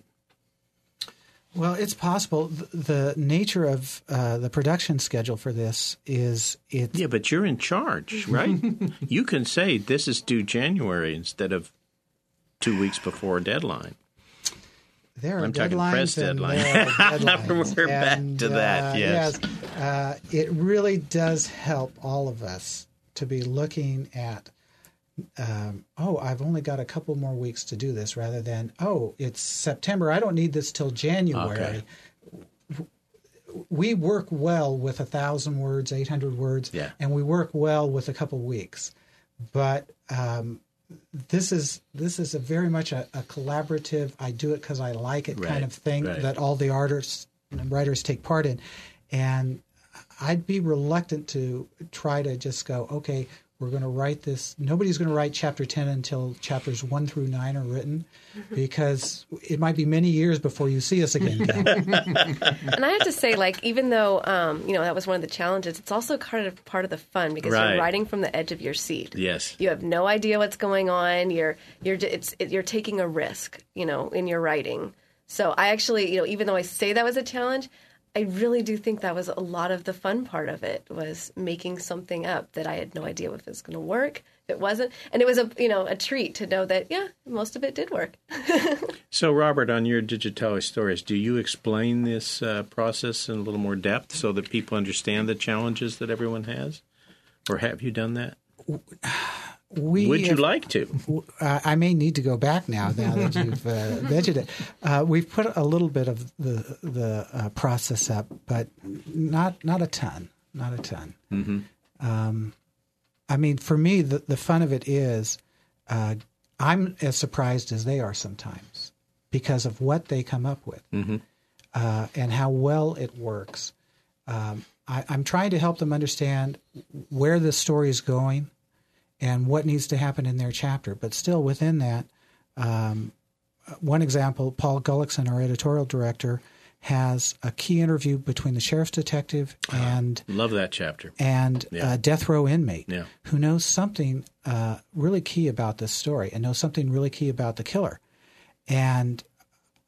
Well, it's possible. The, nature of uh, the production schedule for this is it. Yeah, but you're in charge, right? you can say this is due January instead of two weeks before deadline. There are I'm talking press and deadline. deadlines. We're back And, to that, uh, yes. uh, it really does help all of us to be looking at. Um, oh, I've only got a couple more weeks to do this, rather than oh, it's September. I don't need this till January. Okay. we work well with a thousand words, eight hundred words, Yeah. and we work well with a couple weeks. But um, this is this is a very much a, a collaborative. I do it because I like it Right, kind of thing right. that all the artists and writers take part in, and I'd be reluctant to try to just go, okay, we're going to write this. Nobody's going to write chapter 10 until chapters 1 through 9 are written because it might be many years before you see us again. And I have to say, like, even though um, you know that was one of the challenges, it's also kind of part of the fun because Right. you're writing from the edge of your seat. Yes. You have no idea what's going on. You're you're it's it, you're taking a risk, you know, in your writing. So I actually, you know, even though I say that was a challenge, I really do think that was a lot of the fun part of it was making something up that I had no idea if it was going to work, if it wasn't, and it was a you know a treat to know that yeah, most of it did work. So, Robert, on your Digitalis stories, do you explain this uh, process in a little more depth so that people understand the challenges that everyone has? Or have you done that? We Would you have- like to? uh, I may need to go back now. Now that you've uh, mentioned it, uh, we've put a little bit of the the uh, process up, but not not a ton, not a ton. Mm-hmm. Um, I mean, for me, the the fun of it is, uh, I'm as surprised as they are sometimes because of what they come up with uh, and how well it works. Um, I, I'm trying to help them understand where the story is going and what needs to happen in their chapter. But still, within that, um, one example, Paul Gullixson, our editorial director, has a key interview between the sheriff's detective and Love that chapter. and Yeah. a death row inmate Yeah. who knows something uh, really key about this story and knows something really key about the killer. And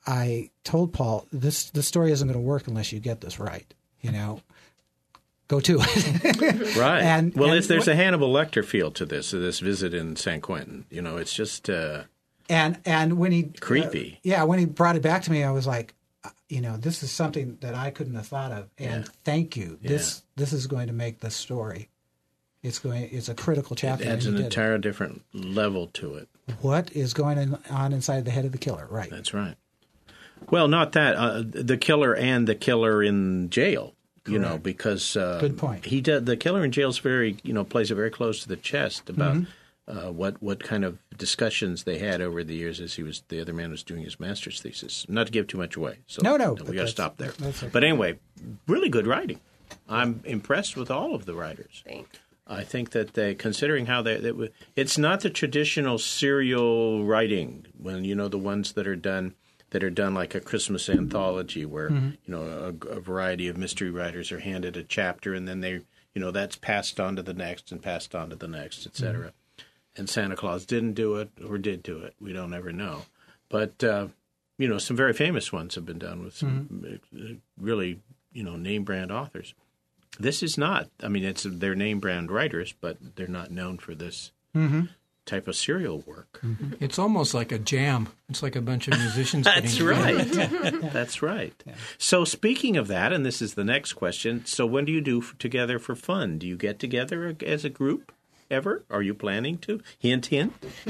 I told Paul, this this story isn't going to work unless you get this right. You know, go to it. Right. And- well, and it's, there's what- a Hannibal Lecter feel to this, to this visit in San Quentin. You know, it's just uh, and and when he Creepy. uh, yeah, when he brought it back to me, I was like, uh, you know, this is something that I couldn't have thought of. And Yeah. thank you. This this is going to make the story. It's going. It's a critical chapter. adds and an did it. entire different level to it. What is going on inside the head of the killer? Right. That's right. Well, not that uh, the killer and the killer in jail. You know, because uh, Good point. He did the killer in jail is very you know plays it very close to the chest about Mm-hmm. uh, what what kind of discussions they had over the years as he was the other man was doing his master's thesis. Not to give too much away. So No, no, we but got to stop there. okay. But anyway, really good writing. I'm impressed with all of the writers. Thanks. I think that they, considering how they, they, it's not the traditional serial writing when you know the ones that are done that are done like a Christmas anthology where Mm-hmm. you know a, a variety of mystery writers are handed a chapter and then they you know that's passed on to the next and passed on to the next, etc. And Santa Claus didn't do it or did do it. We don't ever know, but uh, you know some very famous ones have been done with some uh, really you know name brand authors. This is not. I mean, it's they're name brand writers, but they're not known for this type of serial work. It's almost like a jam. It's like a bunch of musicians. getting That's right. That's right. So, speaking of that, and this is the next question. So, when do you do f- together for fun? Do you get together as a group ever? Are you planning to? Hint, hint.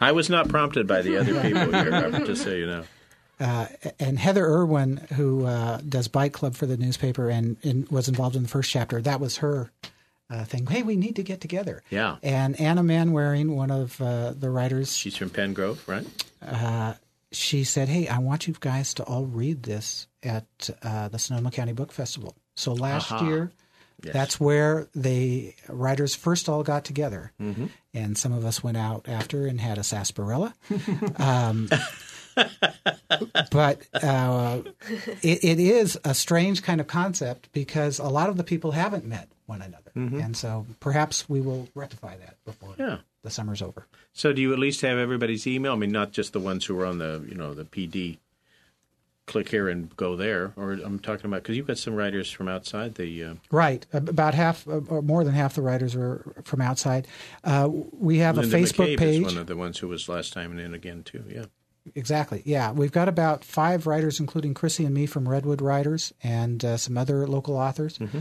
I was not prompted by the other people here, Robert, just so you know. Uh, and Heather Irwin, who uh, does Bite Club for the newspaper and, and was involved in the first chapter, that was her uh, thing. Hey, we need to get together. Yeah. And Anna Manwaring, one of uh, the writers, She's from Penngrove, right? she said, "Hey, I want you guys to all read this at uh, the Sonoma County Book Festival." So last Aha. year, Yes. that's where the writers first all got together, Mm-hmm. and some of us went out after and had a sarsaparilla. um, but uh, it, it is a strange kind of concept because a lot of the people haven't met one another, and so perhaps we will rectify that before Mm-hmm. Yeah. the summer's over. So, do you at least have everybody's email? I mean, not just the ones who are on the, you know, the PD. Click here and go there. Or I'm talking about because you've got some writers from outside the. Uh, Right. About half, uh, or more than half the writers are from outside. Uh, we have Linda a Facebook McCabe page. is one of the ones who was last time and in again too. Yeah. Exactly. Yeah. We've got about five writers, including Crissi and me from Redwood Writers and uh, some other local authors. Mm-hmm.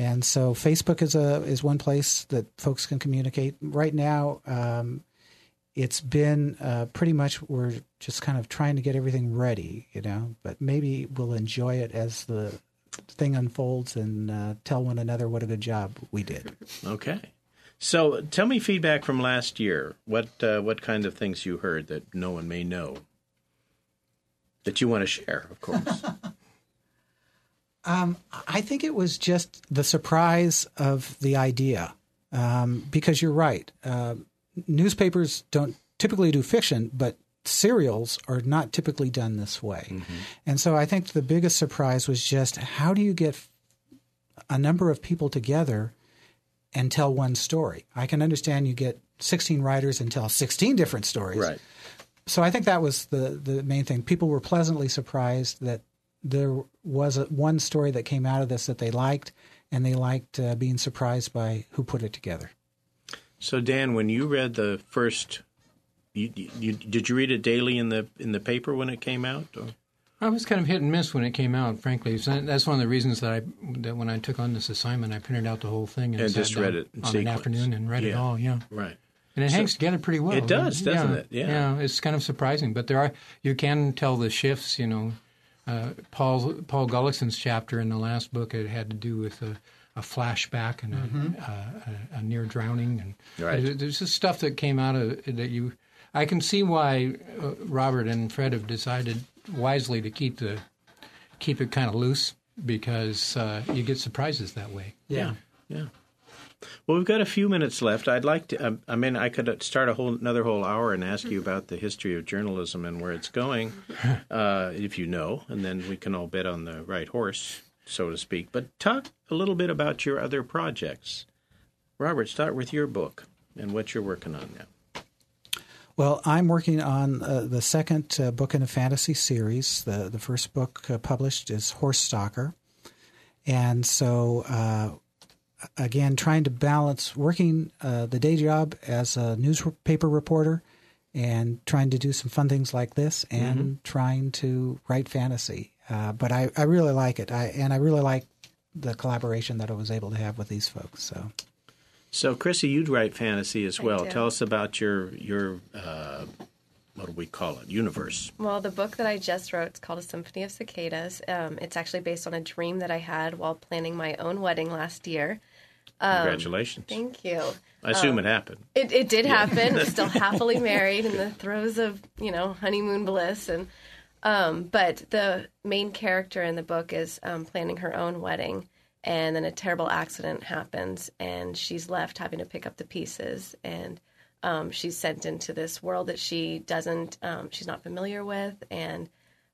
And so Facebook is a is one place that folks can communicate. Right now, um, it's been uh, pretty much we're just kind of trying to get everything ready, you know. But maybe we'll enjoy it as the thing unfolds and uh, tell one another what a good job we did. Okay. So tell me feedback from last year. What uh, what kind of things you heard that no one may know that you want to share, of course. um, I think it was just the surprise of the idea, um, because you're right. Uh, newspapers don't typically do fiction, but serials are not typically done this way. Mm-hmm. And so I think the biggest surprise was just how do you get a number of people together and tell one story? I can understand you get 16 writers and tell 16 different stories. Right. So I think that was the, the main thing. People were pleasantly surprised that there was a, one story that came out of this that they liked, and they liked uh, being surprised by who put it together. So Dan, when you read the first, you, you, did you read it daily in the in the paper when it came out? Or? I was kind of hit and miss when it came out. Frankly, so that's one of the reasons that I that when I took on this assignment, I printed out the whole thing and, and just read it on an afternoon and read yeah. it all. Yeah, right. And it so, hangs together pretty well. It does, doesn't yeah, it? Yeah. Yeah, it's kind of surprising, but there are you can tell the shifts. You know, uh, Paul Paul Gullixson's chapter in the last book it had to do with a, a flashback and a, mm-hmm. a, a, near drowning, and right. there's just stuff that came out of that you. I can see why uh, Robert and Fred have decided wisely to keep the keep it kind of loose because uh, you get surprises that way. Yeah, yeah. Well, we've got a few minutes left. I'd like to. Um, I mean, I could start a whole another whole hour and ask you about the history of journalism and where it's going, uh, if you know, and then we can all bet on the right horse, so to speak. But talk a little bit about your other projects. Robert, start with your book and what you're working on now. Well, I'm working on uh, the second uh, book in a fantasy series. The the first book uh, published is Horse Stalker, and so uh, again trying to balance working uh, the day job as a newspaper reporter and trying to do some fun things like this and mm-hmm. trying to write fantasy. Uh, but I, I really like it, I, and I really like the collaboration that I was able to have with these folks. So. So, Crissi, you'd write fantasy as well. Tell us about your your uh, what do we call it? Universe. Well, the book that I just wrote, is called A Symphony of Cicadas. Um, it's actually based on a dream that I had while planning my own wedding last year. Um, Congratulations. Thank you. I assume um, it happened. It, it did yeah. happen. Still happily married in the throes of, you know, honeymoon bliss. And um, But the main character in the book is um, planning her own wedding and then a terrible accident happens and she's left having to pick up the pieces and um, she's sent into this world that she doesn't um, she's not familiar with and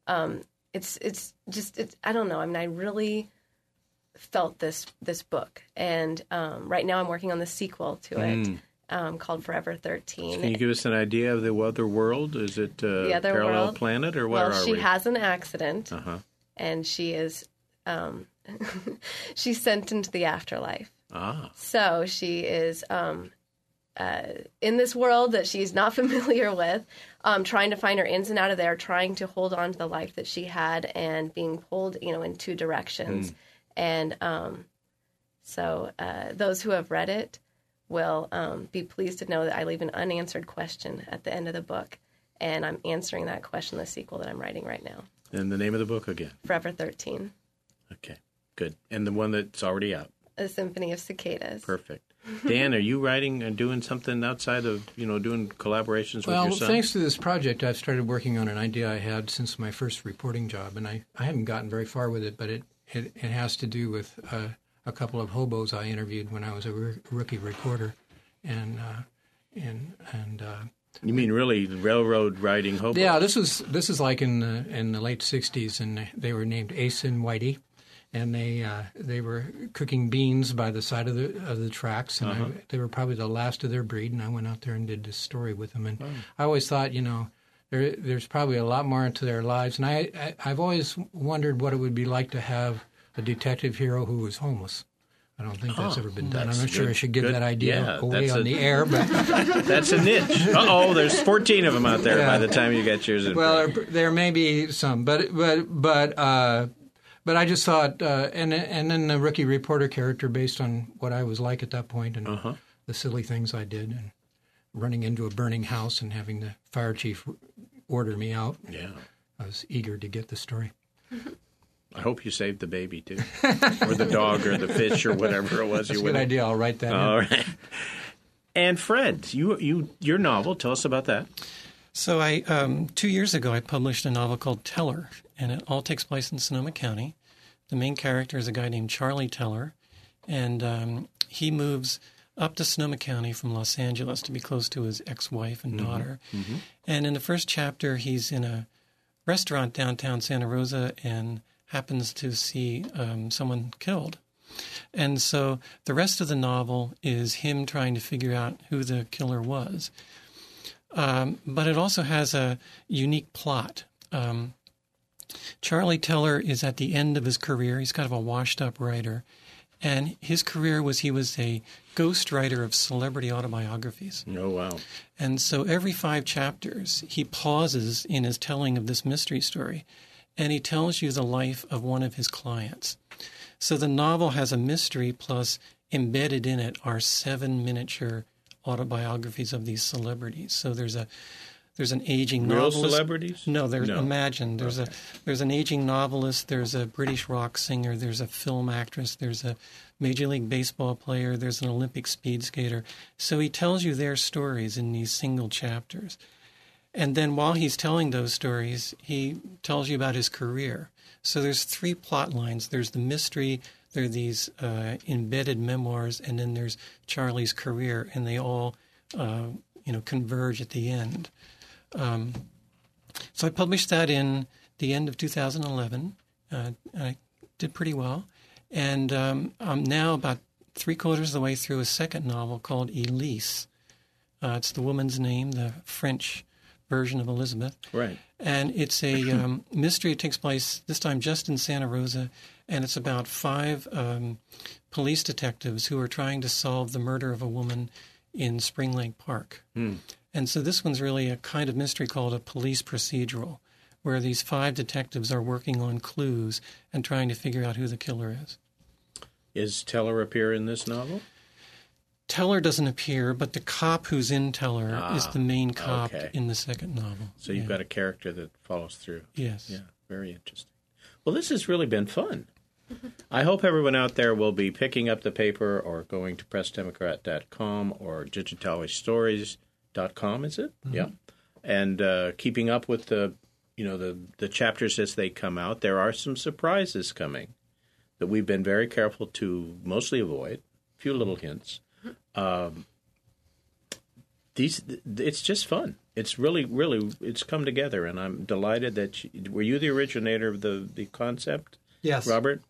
um, it's it's just it's I don't know I mean I really felt this this book and um, right now I'm working on the sequel to it mm. Um, called Forever 13. Can you give us an idea of the other world? Is it uh, the other parallel world? planet or where well, she we? has an accident uh-huh. and she is um, she's sent into the afterlife. Ah. So she is um, uh, in this world that she's not familiar with, um, trying to find her ins and out of there, trying to hold on to the life that she had, and being pulled, you know, in two directions. Mm. And um, so uh, those who have read it will um, be pleased to know that I leave an unanswered question at the end of the book, and I'm answering that question in the sequel that I'm writing right now. And the name of the book again? Forever 13. Okay, good. And the one that's already out? A Symphony of Cicadas. Perfect. Dan, are you writing and doing something outside of, you know, doing collaborations well, with your son? Well, thanks to this project, I've started working on an idea I had since my first reporting job, and I, I haven't gotten very far with it, but it, it, it has to do with uh, a couple of hobos I interviewed when I was a rookie reporter. And, uh, and, and, uh, you mean really railroad riding hobos? Yeah, this was this is like in the in the late '60s, and they were named Ace and Whitey, and they uh, they were cooking beans by the side of the of the tracks, and uh-huh. I, they were probably the last of their breed. And I went out there and did this story with them, and oh. I always thought, you know, there, there's probably a lot more into their lives, and I, I I've always wondered what it would be like to have a detective hero who was homeless. I don't think that's oh, ever been done. I'm not sure I should give good. that idea yeah, away on a, the air, but that's a niche. Uh oh, there's 14 of them out there yeah. by the time you get yours. In well, there, there, may be some, but but but uh, but I just thought, uh, and and then the rookie reporter character based on what I was like at that point and uh-huh. the silly things I did, and running into a burning house and having the fire chief order me out. Yeah. I was eager to get the story. I hope you saved the baby too, or the dog, or the fish, or whatever it was That's you a good idea. I'll write that. All in. right. And Fred, you you your novel. Tell us about that. So I um, two years ago I published a novel called Teller, and it all takes place in Sonoma County. The main character is a guy named Charlie Teller, and um, he moves up to Sonoma County from Los Angeles to be close to his ex-wife and daughter. And in the first chapter, he's in a restaurant downtown Santa Rosa and happens to see um, someone killed. And so the rest of the novel is him trying to figure out who the killer was. Um, but it also has a unique plot. Um, Charlie Teller is at the end of his career. He's kind of a washed up writer. And his career was he was a ghostwriter of celebrity autobiographies. Oh wow. And so every five chapters, he pauses in his telling of this mystery story and he tells you the life of one of his clients. So the novel has a mystery plus embedded in it are seven miniature autobiographies of these celebrities. So there's a there's an aging Real novelist. celebrities? No, there's No. imagined. There's a there's an aging novelist. There's a British rock singer. There's a film actress. There's a Major League Baseball player. There's an Olympic speed skater. So he tells you their stories in these single chapters. And then while he's telling those stories, he tells you about his career. So there's three plot lines. There's the mystery, there are these uh, embedded memoirs, and then there's Charlie's career, and they all, uh, you know, converge at the end. Um, so I published that in the end of 2011. Uh, I did pretty well, and um, I'm now about three quarters of the way through a second novel called Elise. Uh, it's the woman's name, the French version of Elizabeth. Right. And it's a um, mystery. It takes place this time just in Santa Rosa, and it's about five um, police detectives who are trying to solve the murder of a woman in Spring Lake Park. And so this one's really a kind of mystery called a police procedural, where these five detectives are working on clues and trying to figure out who the killer is. Is Teller appear in this novel? Teller doesn't appear, but the cop who's in Teller is the main cop okay. in the second novel. So you've Yeah. got a character that follows through. yes. Yeah, very interesting. Well, this has really been fun. I hope everyone out there will be picking up the paper or going to pressdemocrat.com or digitalestories.com, is it? Yeah. And uh, keeping up with the, you know, the, the chapters as they come out. There are some surprises coming that we've been very careful to mostly avoid. A few little hints. Um, these, it's just fun. It's really, really, it's come together, and I'm delighted that you, were you the originator of the the concept, Yes. Robert?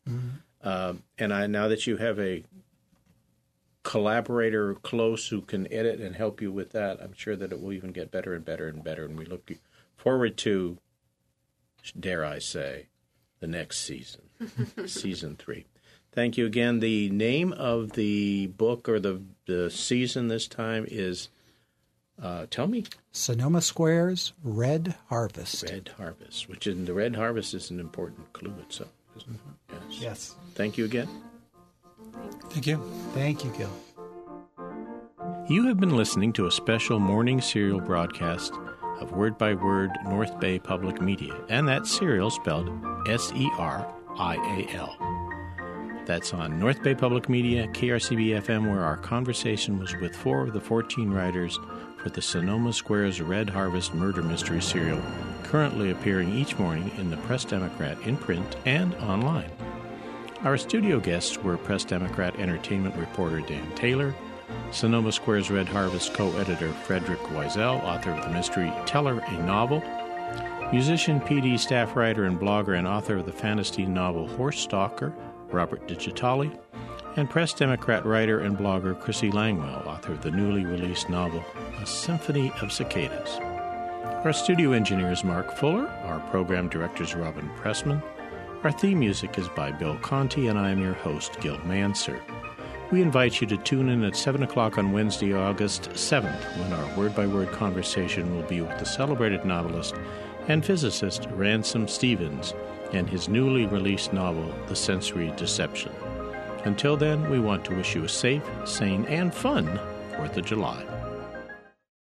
Um, and I now that you have a collaborator close who can edit and help you with that, I'm sure that it will even get better and better and better. And we look forward to, dare I say, the next season, season three. Thank you again. The name of the book or the the season this time is. Uh, tell me, Sonoma Square's Red Harvest. Red Harvest, which in the Red Harvest is an important clue itself, isn't it? Yes. Yes. Thank you again. Thank you. Thank you, Gil. You have been listening to a special morning serial broadcast of Word by Word North Bay Public Media, and that serial spelled S E R I A L. That's on North Bay Public Media, KRCB FM, where our conversation was with four of the 14 writers for the Sonoma Squares Red Harvest Murder Mystery serial, currently appearing each morning in the Press Democrat in print and online. Our studio guests were Press Democrat entertainment reporter Dan Taylor, Sonoma Square's Red Harvest co editor Frederick Wiesel, author of the mystery Teller, a Novel, musician, PD, staff writer, and blogger, and author of the fantasy novel Horse Stalker, Robert Digitale, and Press Democrat writer and blogger Crissi Langwell, author of the newly released novel A Symphony of Cicadas. Our studio engineer is Mark Fuller, our program director is Robin Pressman. Our theme music is by Bill Conti, and I am your host, Gil Mansergh. We invite you to tune in at 7 o'clock on Wednesday, August 7th, when our word by word conversation will be with the celebrated novelist and physicist Ransom Stephens and his newly released novel, The Sensory Deception. Until then, we want to wish you a safe, sane, and fun 4th of July.